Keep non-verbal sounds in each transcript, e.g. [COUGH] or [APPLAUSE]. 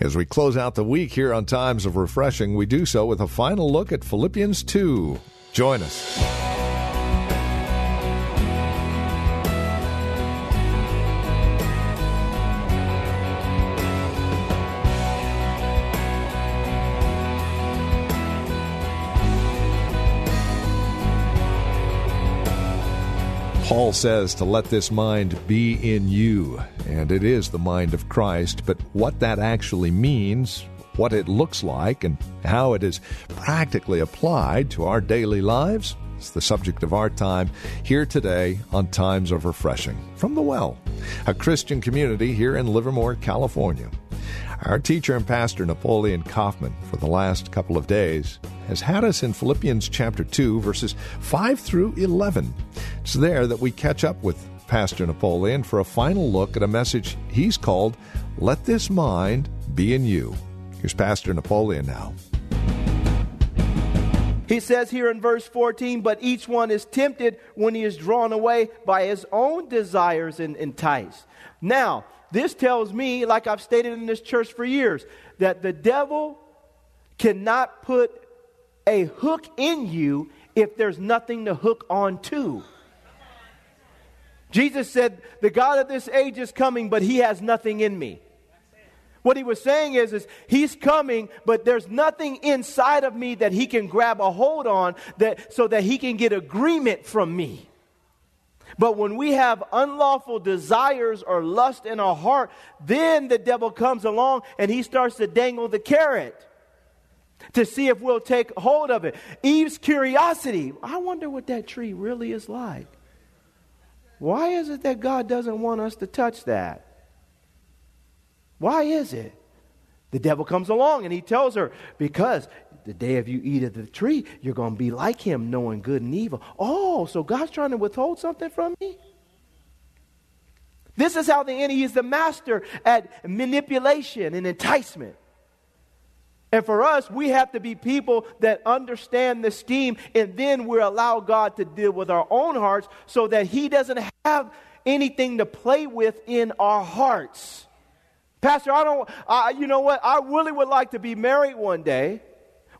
As we close out the week here on Times of Refreshing, we do so with a final look at Philippians 2. Join us. Paul says to let this mind be in you, and it is the mind of Christ, but what that actually means, what it looks like, and how it is practically applied to our daily lives is the subject of our time here today on Times of Refreshing from the Well, a Christian community here in Livermore, California. Our teacher and pastor, Napoleon Kaufman, for the last couple of days, has had us in Philippians chapter 2, verses 5 through 11. It's there that we catch up with Pastor Napoleon for a final look at a message he's called Let This Mind Be in You. Here's Pastor Napoleon now. He says here in verse 14, but each one is tempted when he is drawn away by his own desires and enticed. Now, this tells me, like I've stated in this church for years, that the devil cannot put a hook in you if there's nothing to hook on to. Jesus said, The God of this age is coming, but he has nothing in me. What he was saying is, is he's coming, but there's nothing inside of me that he can grab a hold on that, so that he can get agreement from me. But when we have unlawful desires or lust in our heart, then the devil comes along and he starts to dangle the carrot to see if we'll take hold of it. Eve's curiosity I wonder what that tree really is like. Why is it that God doesn't want us to touch that? Why is it? The devil comes along and he tells her, Because the day of you eat of the tree, you're going to be like him, knowing good and evil. Oh, so God's trying to withhold something from me? This is how the enemy is the master at manipulation and enticement. And for us, we have to be people that understand the scheme, and then we allow God to deal with our own hearts so that He doesn't have anything to play with in our hearts. Pastor, I don't, I, you know what? I really would like to be married one day.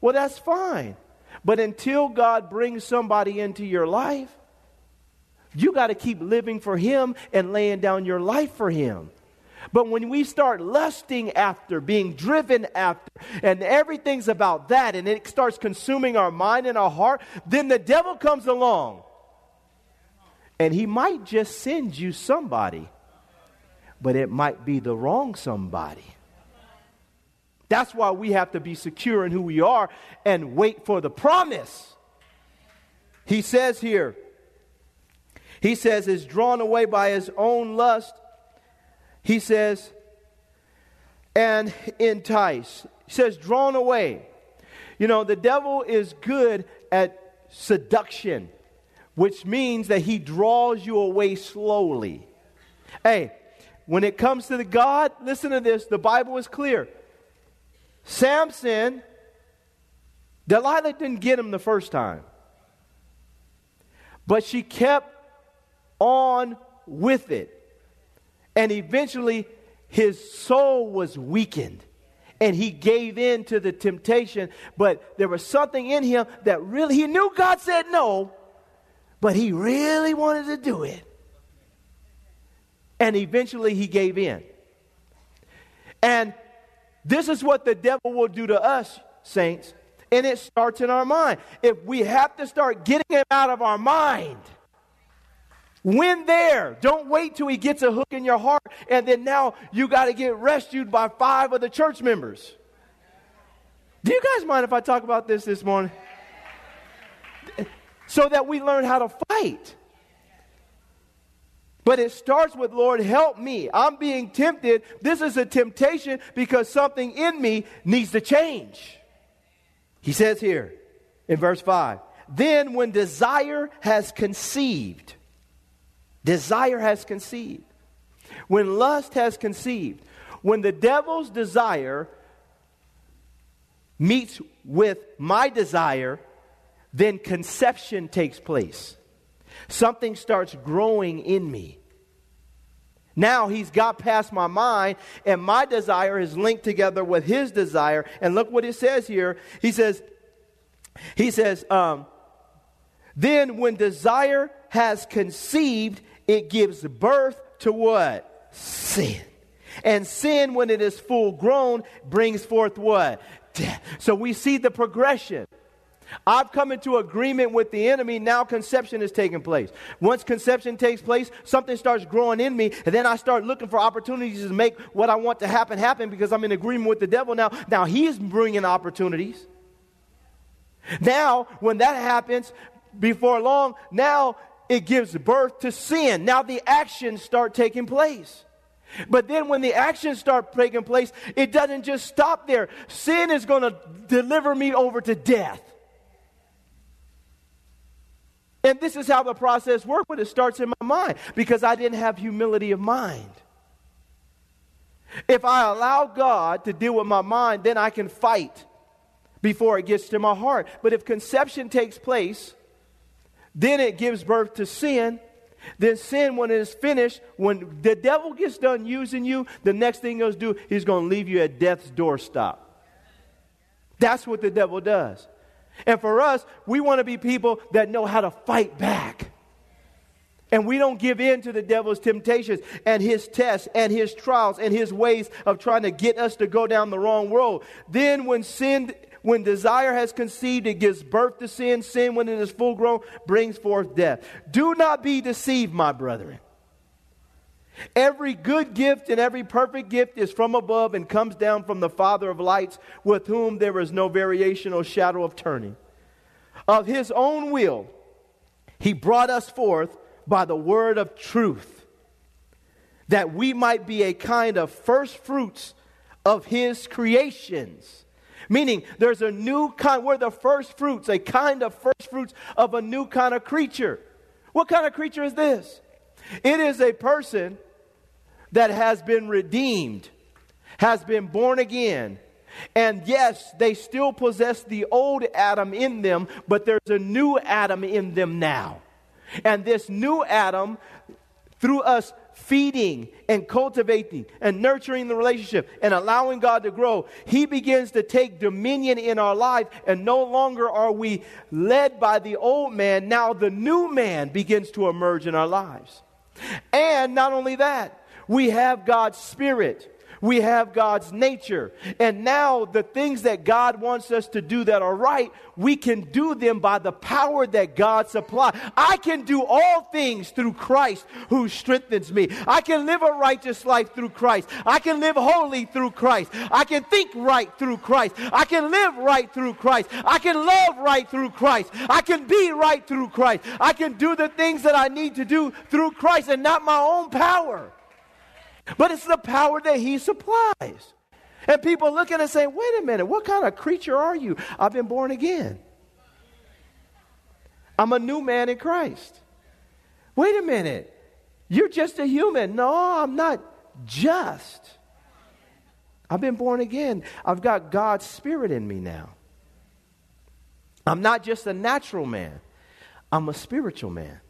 Well, that's fine. But until God brings somebody into your life, you got to keep living for Him and laying down your life for Him. But when we start lusting after, being driven after, and everything's about that, and it starts consuming our mind and our heart, then the devil comes along. And he might just send you somebody, but it might be the wrong somebody. That's why we have to be secure in who we are and wait for the promise. He says here, he says, is drawn away by his own lust. He says, and entice. He says, drawn away. You know, the devil is good at seduction, which means that he draws you away slowly. Hey, when it comes to the God, listen to this. The Bible is clear. Samson, Delilah didn't get him the first time. But she kept on with it. And eventually, his soul was weakened. And he gave in to the temptation. But there was something in him that really, he knew God said no, but he really wanted to do it. And eventually, he gave in. And this is what the devil will do to us, saints. And it starts in our mind. If we have to start getting him out of our mind, when there, don't wait till he gets a hook in your heart and then now you got to get rescued by five of the church members. Do you guys mind if I talk about this this morning? So that we learn how to fight. But it starts with, Lord, help me. I'm being tempted. This is a temptation because something in me needs to change. He says here in verse 5 Then when desire has conceived, desire has conceived, when lust has conceived, when the devil's desire meets with my desire, then conception takes place. Something starts growing in me. Now he's got past my mind, and my desire is linked together with his desire. And look what it says here. He says, he says, um, then when desire has conceived, it gives birth to what? Sin. And sin, when it is full grown, brings forth what? Death. So we see the progression. I've come into agreement with the enemy. Now conception is taking place. Once conception takes place, something starts growing in me, and then I start looking for opportunities to make what I want to happen happen because I'm in agreement with the devil now. Now he's bringing opportunities. Now, when that happens, before long, now it gives birth to sin. Now the actions start taking place. But then when the actions start taking place, it doesn't just stop there. Sin is going to deliver me over to death. And this is how the process works, but it starts in my mind because I didn't have humility of mind. If I allow God to deal with my mind, then I can fight before it gets to my heart. But if conception takes place, then it gives birth to sin. Then sin, when it is finished, when the devil gets done using you, the next thing he'll do, he's going to leave you at death's doorstop. That's what the devil does. And for us, we want to be people that know how to fight back. And we don't give in to the devil's temptations and his tests and his trials and his ways of trying to get us to go down the wrong road. Then, when sin, when desire has conceived, it gives birth to sin. Sin, when it is full grown, brings forth death. Do not be deceived, my brethren. Every good gift and every perfect gift is from above and comes down from the Father of lights, with whom there is no variation or shadow of turning. Of his own will, he brought us forth by the word of truth, that we might be a kind of first fruits of his creations. Meaning, there's a new kind, we're the first fruits, a kind of first fruits of a new kind of creature. What kind of creature is this? It is a person that has been redeemed, has been born again. And yes, they still possess the old Adam in them, but there's a new Adam in them now. And this new Adam, through us feeding and cultivating and nurturing the relationship and allowing God to grow, He begins to take dominion in our life. And no longer are we led by the old man. Now the new man begins to emerge in our lives. And not only that, we have God's Spirit. We have God's nature. And now, the things that God wants us to do that are right, we can do them by the power that God supplies. I can do all things through Christ who strengthens me. I can live a righteous life through Christ. I can live holy through Christ. I can think right through Christ. I can live right through Christ. I can love right through Christ. I can be right through Christ. I can do the things that I need to do through Christ and not my own power. But it's the power that He supplies. And people looking and say, wait a minute, what kind of creature are you? I've been born again. I'm a new man in Christ. Wait a minute. You're just a human. No, I'm not just. I've been born again. I've got God's Spirit in me now. I'm not just a natural man, I'm a spiritual man.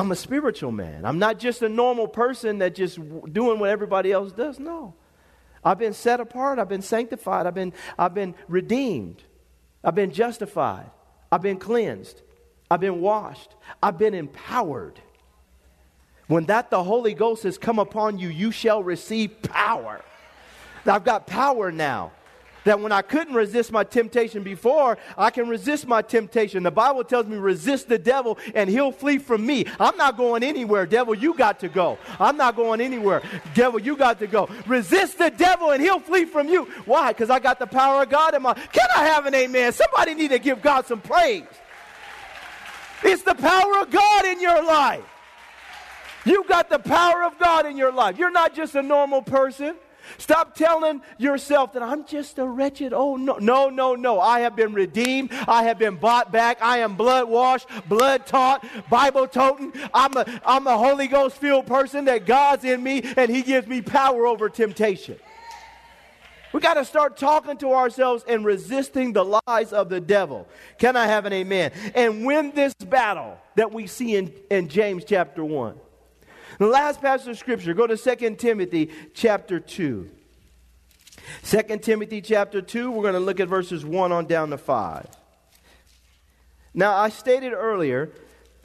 I'm a spiritual man. I'm not just a normal person that just doing what everybody else does. No. I've been set apart. I've been sanctified. I've been, I've been redeemed. I've been justified. I've been cleansed. I've been washed. I've been empowered. When that the Holy Ghost has come upon you, you shall receive power. I've got power now. That when I couldn't resist my temptation before, I can resist my temptation. The Bible tells me resist the devil and he'll flee from me. I'm not going anywhere. Devil, you got to go. I'm not going anywhere. Devil, you got to go. Resist the devil and he'll flee from you. Why? Because I got the power of God in my. Can I have an amen? Somebody need to give God some praise. It's the power of God in your life. You got the power of God in your life. You're not just a normal person. Stop telling yourself that I'm just a wretched. Oh, no, no, no, no. I have been redeemed. I have been bought back. I am blood washed, blood taught, Bible toting. I'm a, I'm a Holy Ghost filled person that God's in me and He gives me power over temptation. We got to start talking to ourselves and resisting the lies of the devil. Can I have an amen? And win this battle that we see in, in James chapter 1. The last passage of scripture, go to 2 Timothy chapter 2. 2 Timothy chapter 2, we're going to look at verses 1 on down to 5. Now, I stated earlier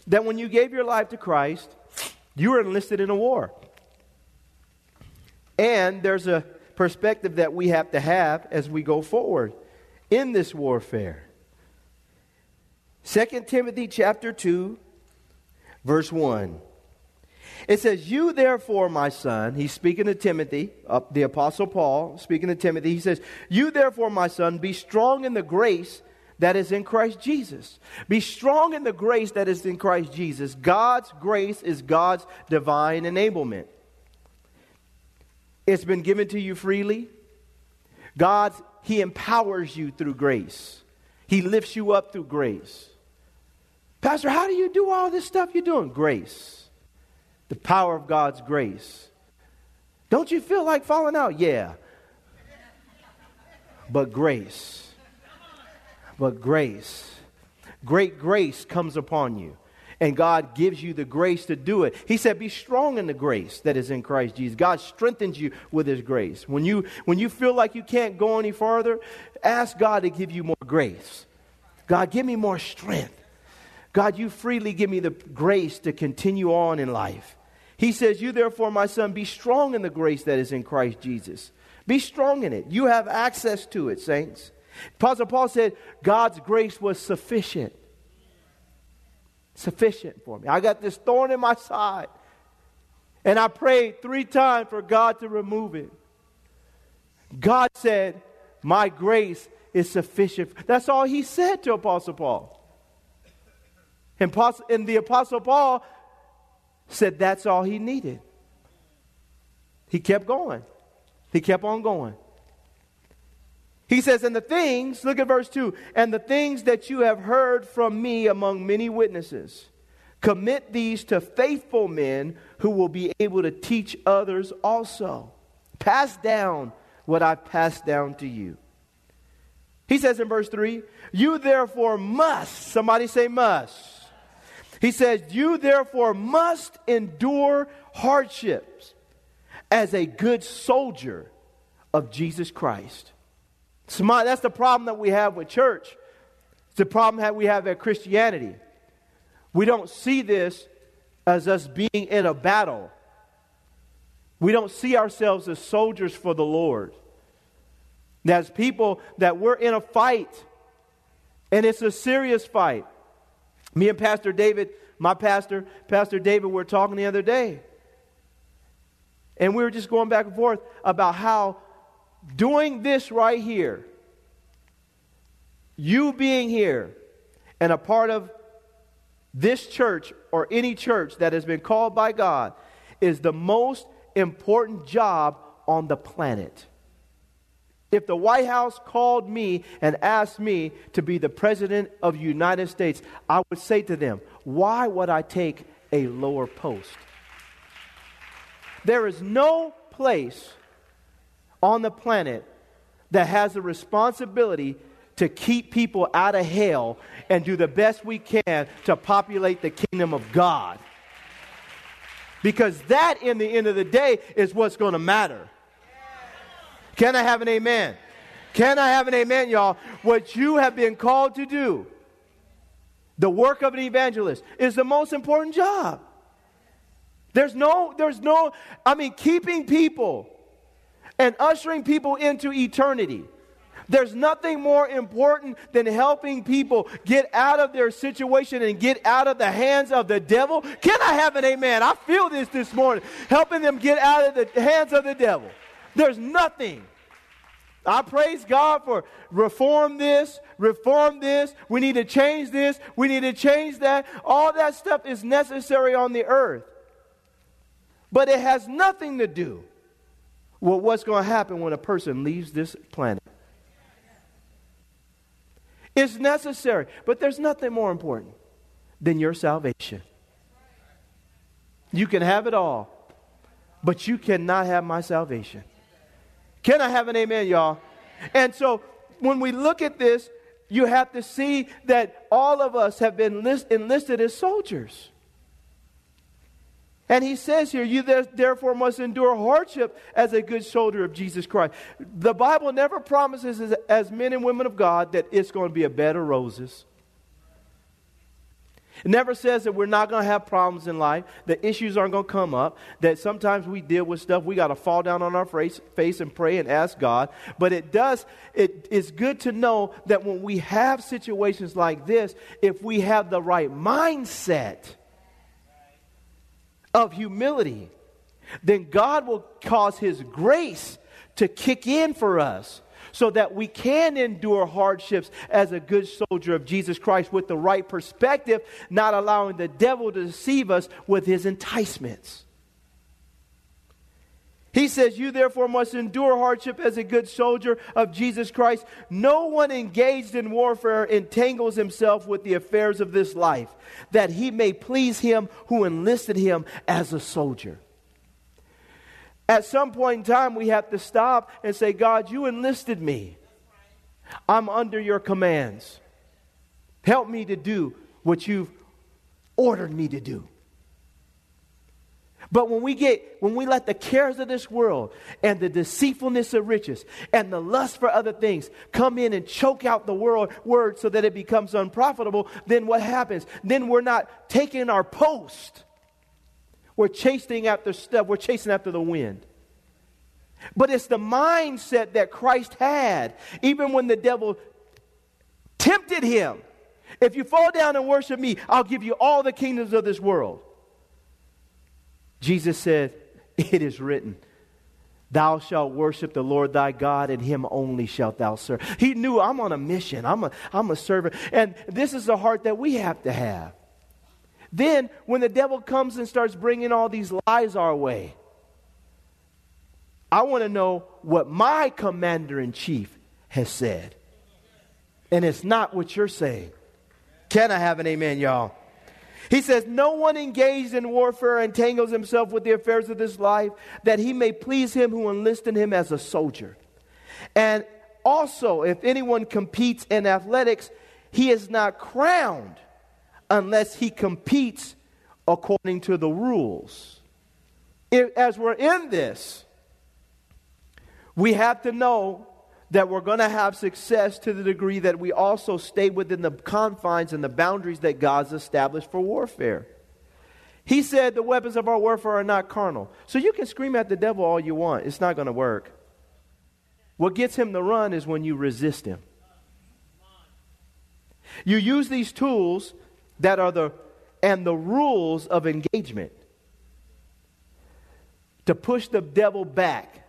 that when you gave your life to Christ, you were enlisted in a war. And there's a perspective that we have to have as we go forward in this warfare. 2 Timothy chapter 2, verse 1. It says, You therefore, my son, he's speaking to Timothy, uh, the Apostle Paul, speaking to Timothy, he says, You therefore, my son, be strong in the grace that is in Christ Jesus. Be strong in the grace that is in Christ Jesus. God's grace is God's divine enablement. It's been given to you freely. God, He empowers you through grace, He lifts you up through grace. Pastor, how do you do all this stuff you're doing? Grace the power of God's grace. Don't you feel like falling out? Yeah. But grace. But grace. Great grace comes upon you. And God gives you the grace to do it. He said, Be strong in the grace that is in Christ Jesus. God strengthens you with His grace. When you, when you feel like you can't go any farther, ask God to give you more grace. God, give me more strength. God, you freely give me the grace to continue on in life. He says, You therefore, my son, be strong in the grace that is in Christ Jesus. Be strong in it. You have access to it, saints. Apostle Paul said, God's grace was sufficient. Sufficient for me. I got this thorn in my side. And I prayed three times for God to remove it. God said, My grace is sufficient. That's all he said to Apostle Paul. And, the Apostle Paul said that's all he needed. He kept going. He kept on going. He says, And the things, look at verse 2 and the things that you have heard from me among many witnesses, commit these to faithful men who will be able to teach others also. Pass down what I've passed down to you. He says in verse 3, You therefore must, somebody say must he says, You therefore must endure hardships as a good soldier of Jesus Christ. That's the problem that we have with church. It's the problem that we have at Christianity. We don't see this as us being in a battle. We don't see ourselves as soldiers for the Lord. As people that we're in a fight, and it's a serious fight. Me and Pastor David, my pastor, Pastor David, were talking the other day. And we were just going back and forth about how doing this right here, you being here and a part of this church or any church that has been called by God, is the most important job on the planet. If the White House called me and asked me to be the President of the United States, I would say to them, why would I take a lower post? There is no place on the planet that has the responsibility to keep people out of hell and do the best we can to populate the kingdom of God. Because that, in the end of the day, is what's going to matter. Can I have an amen? Can I have an amen, y'all? What you have been called to do, the work of an evangelist, is the most important job. There's no, there's no, I mean, keeping people and ushering people into eternity. There's nothing more important than helping people get out of their situation and get out of the hands of the devil. Can I have an amen? I feel this this morning. Helping them get out of the hands of the devil. There's nothing. I praise God for reform this, reform this. We need to change this. We need to change that. All that stuff is necessary on the earth. But it has nothing to do with what's going to happen when a person leaves this planet. It's necessary, but there's nothing more important than your salvation. You can have it all, but you cannot have my salvation. Can I have an amen, y'all? And so when we look at this, you have to see that all of us have been list, enlisted as soldiers. And he says here, you therefore must endure hardship as a good soldier of Jesus Christ. The Bible never promises, as, as men and women of God, that it's going to be a bed of roses. It never says that we're not going to have problems in life, that issues aren't going to come up, that sometimes we deal with stuff, we got to fall down on our face, face and pray and ask God. But it does, it is good to know that when we have situations like this, if we have the right mindset, of humility, then God will cause His grace to kick in for us so that we can endure hardships as a good soldier of Jesus Christ with the right perspective, not allowing the devil to deceive us with his enticements. He says, You therefore must endure hardship as a good soldier of Jesus Christ. No one engaged in warfare entangles himself with the affairs of this life, that he may please him who enlisted him as a soldier. At some point in time, we have to stop and say, God, you enlisted me. I'm under your commands. Help me to do what you've ordered me to do. But when we get, when we let the cares of this world and the deceitfulness of riches and the lust for other things come in and choke out the world, word so that it becomes unprofitable, then what happens? Then we're not taking our post. We're chasing after stuff, we're chasing after the wind. But it's the mindset that Christ had, even when the devil tempted him. If you fall down and worship me, I'll give you all the kingdoms of this world. Jesus said, It is written, Thou shalt worship the Lord thy God, and him only shalt thou serve. He knew I'm on a mission, I'm a, I'm a servant. And this is the heart that we have to have. Then, when the devil comes and starts bringing all these lies our way, I want to know what my commander in chief has said. And it's not what you're saying. Can I have an amen, y'all? He says, No one engaged in warfare entangles himself with the affairs of this life, that he may please him who enlisted him as a soldier. And also, if anyone competes in athletics, he is not crowned unless he competes according to the rules. If, as we're in this, we have to know that we're going to have success to the degree that we also stay within the confines and the boundaries that God's established for warfare. He said the weapons of our warfare are not carnal. So you can scream at the devil all you want, it's not going to work. What gets him to run is when you resist him. You use these tools that are the and the rules of engagement to push the devil back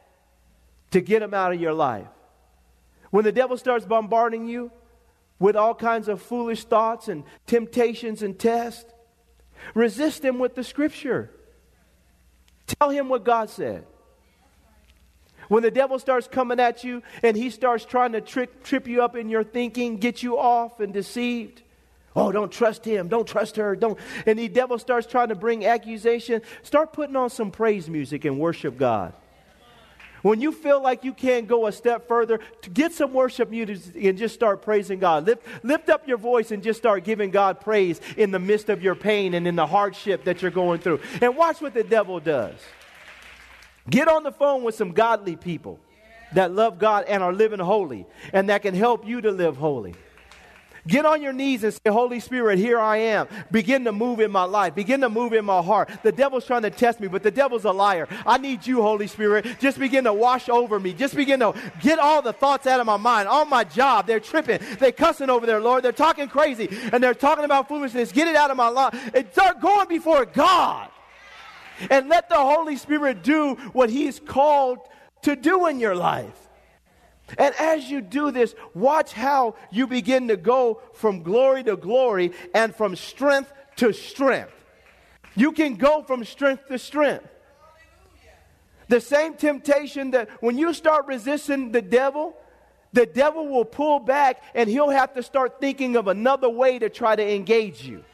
to get him out of your life. When the devil starts bombarding you with all kinds of foolish thoughts and temptations and tests, resist him with the scripture. Tell him what God said. When the devil starts coming at you and he starts trying to trick, trip you up in your thinking, get you off and deceived, Oh, don't trust him. Don't trust her. Don't. And the devil starts trying to bring accusation. Start putting on some praise music and worship God. When you feel like you can't go a step further, get some worship music and just start praising God. Lift, lift up your voice and just start giving God praise in the midst of your pain and in the hardship that you're going through. And watch what the devil does. Get on the phone with some godly people that love God and are living holy and that can help you to live holy. Get on your knees and say, Holy Spirit, here I am. Begin to move in my life. Begin to move in my heart. The devil's trying to test me, but the devil's a liar. I need you, Holy Spirit. Just begin to wash over me. Just begin to get all the thoughts out of my mind. On my job, they're tripping. They're cussing over there, Lord. They're talking crazy and they're talking about foolishness. Get it out of my life. And start going before God. And let the Holy Spirit do what He's called to do in your life. And as you do this, watch how you begin to go from glory to glory and from strength to strength. You can go from strength to strength. The same temptation that when you start resisting the devil, the devil will pull back and he'll have to start thinking of another way to try to engage you.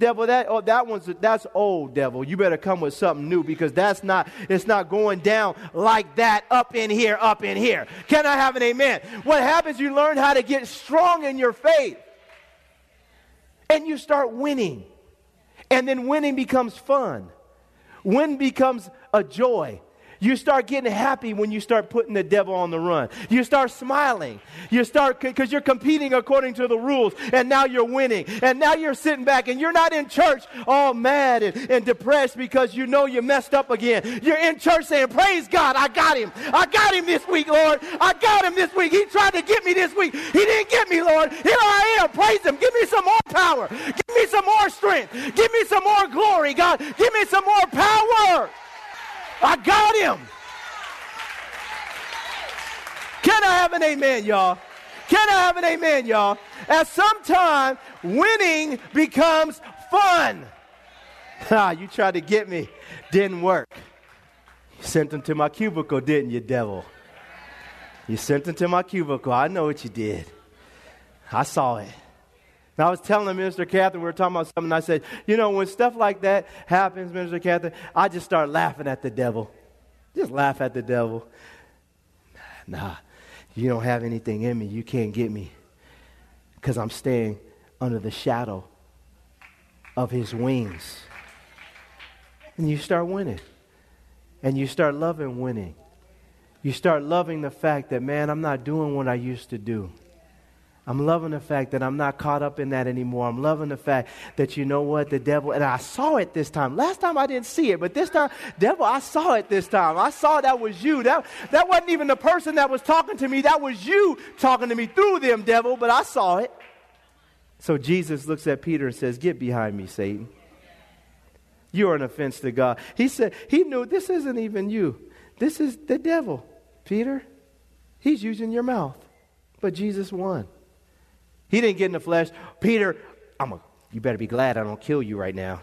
Devil, that oh, that one's that's old, devil. You better come with something new because that's not it's not going down like that up in here, up in here. Can I have an amen? What happens? You learn how to get strong in your faith, and you start winning, and then winning becomes fun. Win becomes a joy. You start getting happy when you start putting the devil on the run. You start smiling. You start because you're competing according to the rules, and now you're winning. And now you're sitting back, and you're not in church all mad and, and depressed because you know you messed up again. You're in church saying, Praise God, I got him. I got him this week, Lord. I got him this week. He tried to get me this week. He didn't get me, Lord. Here I am. Praise him. Give me some more power. Give me some more strength. Give me some more glory, God. Give me some more power. I got him. Can I have an amen, y'all? Can I have an amen, y'all? At some time, winning becomes fun. [LAUGHS] Ah, you tried to get me, didn't work. You sent them to my cubicle, didn't you, devil? You sent them to my cubicle. I know what you did. I saw it. And I was telling Minister Catherine, we were talking about something, and I said, you know, when stuff like that happens, Minister Catherine, I just start laughing at the devil. Just laugh at the devil. Nah, you don't have anything in me. You can't get me. Because I'm staying under the shadow of his wings. And you start winning. And you start loving winning. You start loving the fact that, man, I'm not doing what I used to do. I'm loving the fact that I'm not caught up in that anymore. I'm loving the fact that you know what? The devil, and I saw it this time. Last time I didn't see it, but this time, devil, I saw it this time. I saw that was you. That, that wasn't even the person that was talking to me. That was you talking to me through them, devil, but I saw it. So Jesus looks at Peter and says, Get behind me, Satan. You're an offense to God. He said, He knew this isn't even you. This is the devil, Peter. He's using your mouth. But Jesus won. He didn't get in the flesh. Peter, I'm a, you better be glad I don't kill you right now.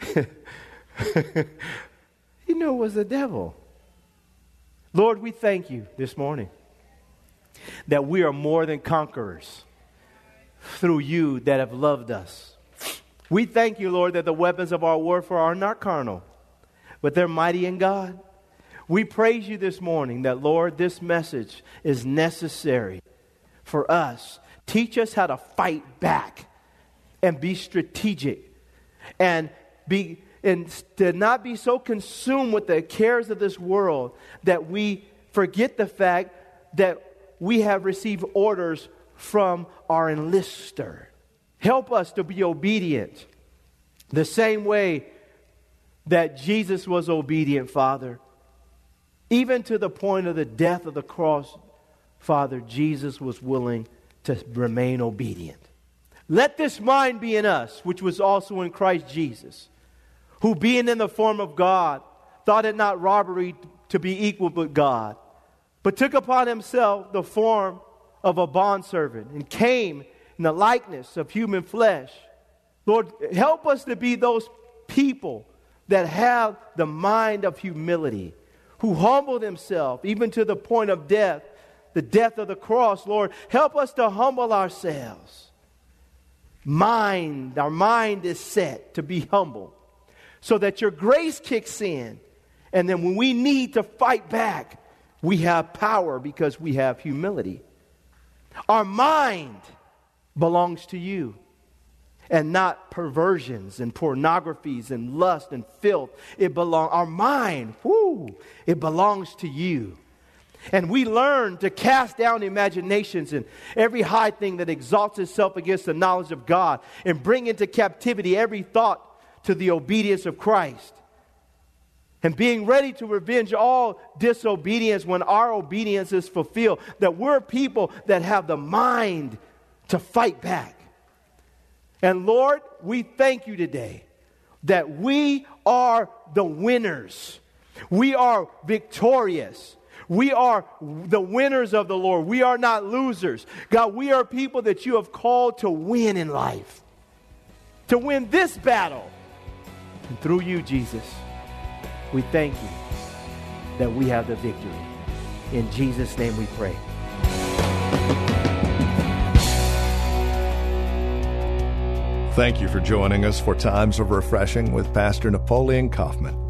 [LAUGHS] he knew it was the devil. Lord, we thank you this morning that we are more than conquerors through you that have loved us. We thank you, Lord, that the weapons of our warfare are not carnal, but they're mighty in God. We praise you this morning that, Lord, this message is necessary for us Teach us how to fight back and be strategic and be and to not be so consumed with the cares of this world that we forget the fact that we have received orders from our enlister. Help us to be obedient the same way that Jesus was obedient, Father. Even to the point of the death of the cross, Father, Jesus was willing to remain obedient. Let this mind be in us, which was also in Christ Jesus, who being in the form of God, thought it not robbery to be equal with God, but took upon himself the form of a bondservant and came in the likeness of human flesh. Lord, help us to be those people that have the mind of humility, who humble themselves even to the point of death the death of the cross, Lord, help us to humble ourselves. Mind, our mind is set to be humble so that your grace kicks in. And then when we need to fight back, we have power because we have humility. Our mind belongs to you and not perversions and pornographies and lust and filth. It belong our mind, whoo, it belongs to you. And we learn to cast down imaginations and every high thing that exalts itself against the knowledge of God and bring into captivity every thought to the obedience of Christ. And being ready to revenge all disobedience when our obedience is fulfilled. That we're people that have the mind to fight back. And Lord, we thank you today that we are the winners. We are victorious. We are the winners of the Lord. We are not losers. God, we are people that you have called to win in life, to win this battle. And through you, Jesus, We thank you that we have the victory. In Jesus' name we pray. Thank you for joining us for Times of Refreshing with Pastor Napoleon Kaufman.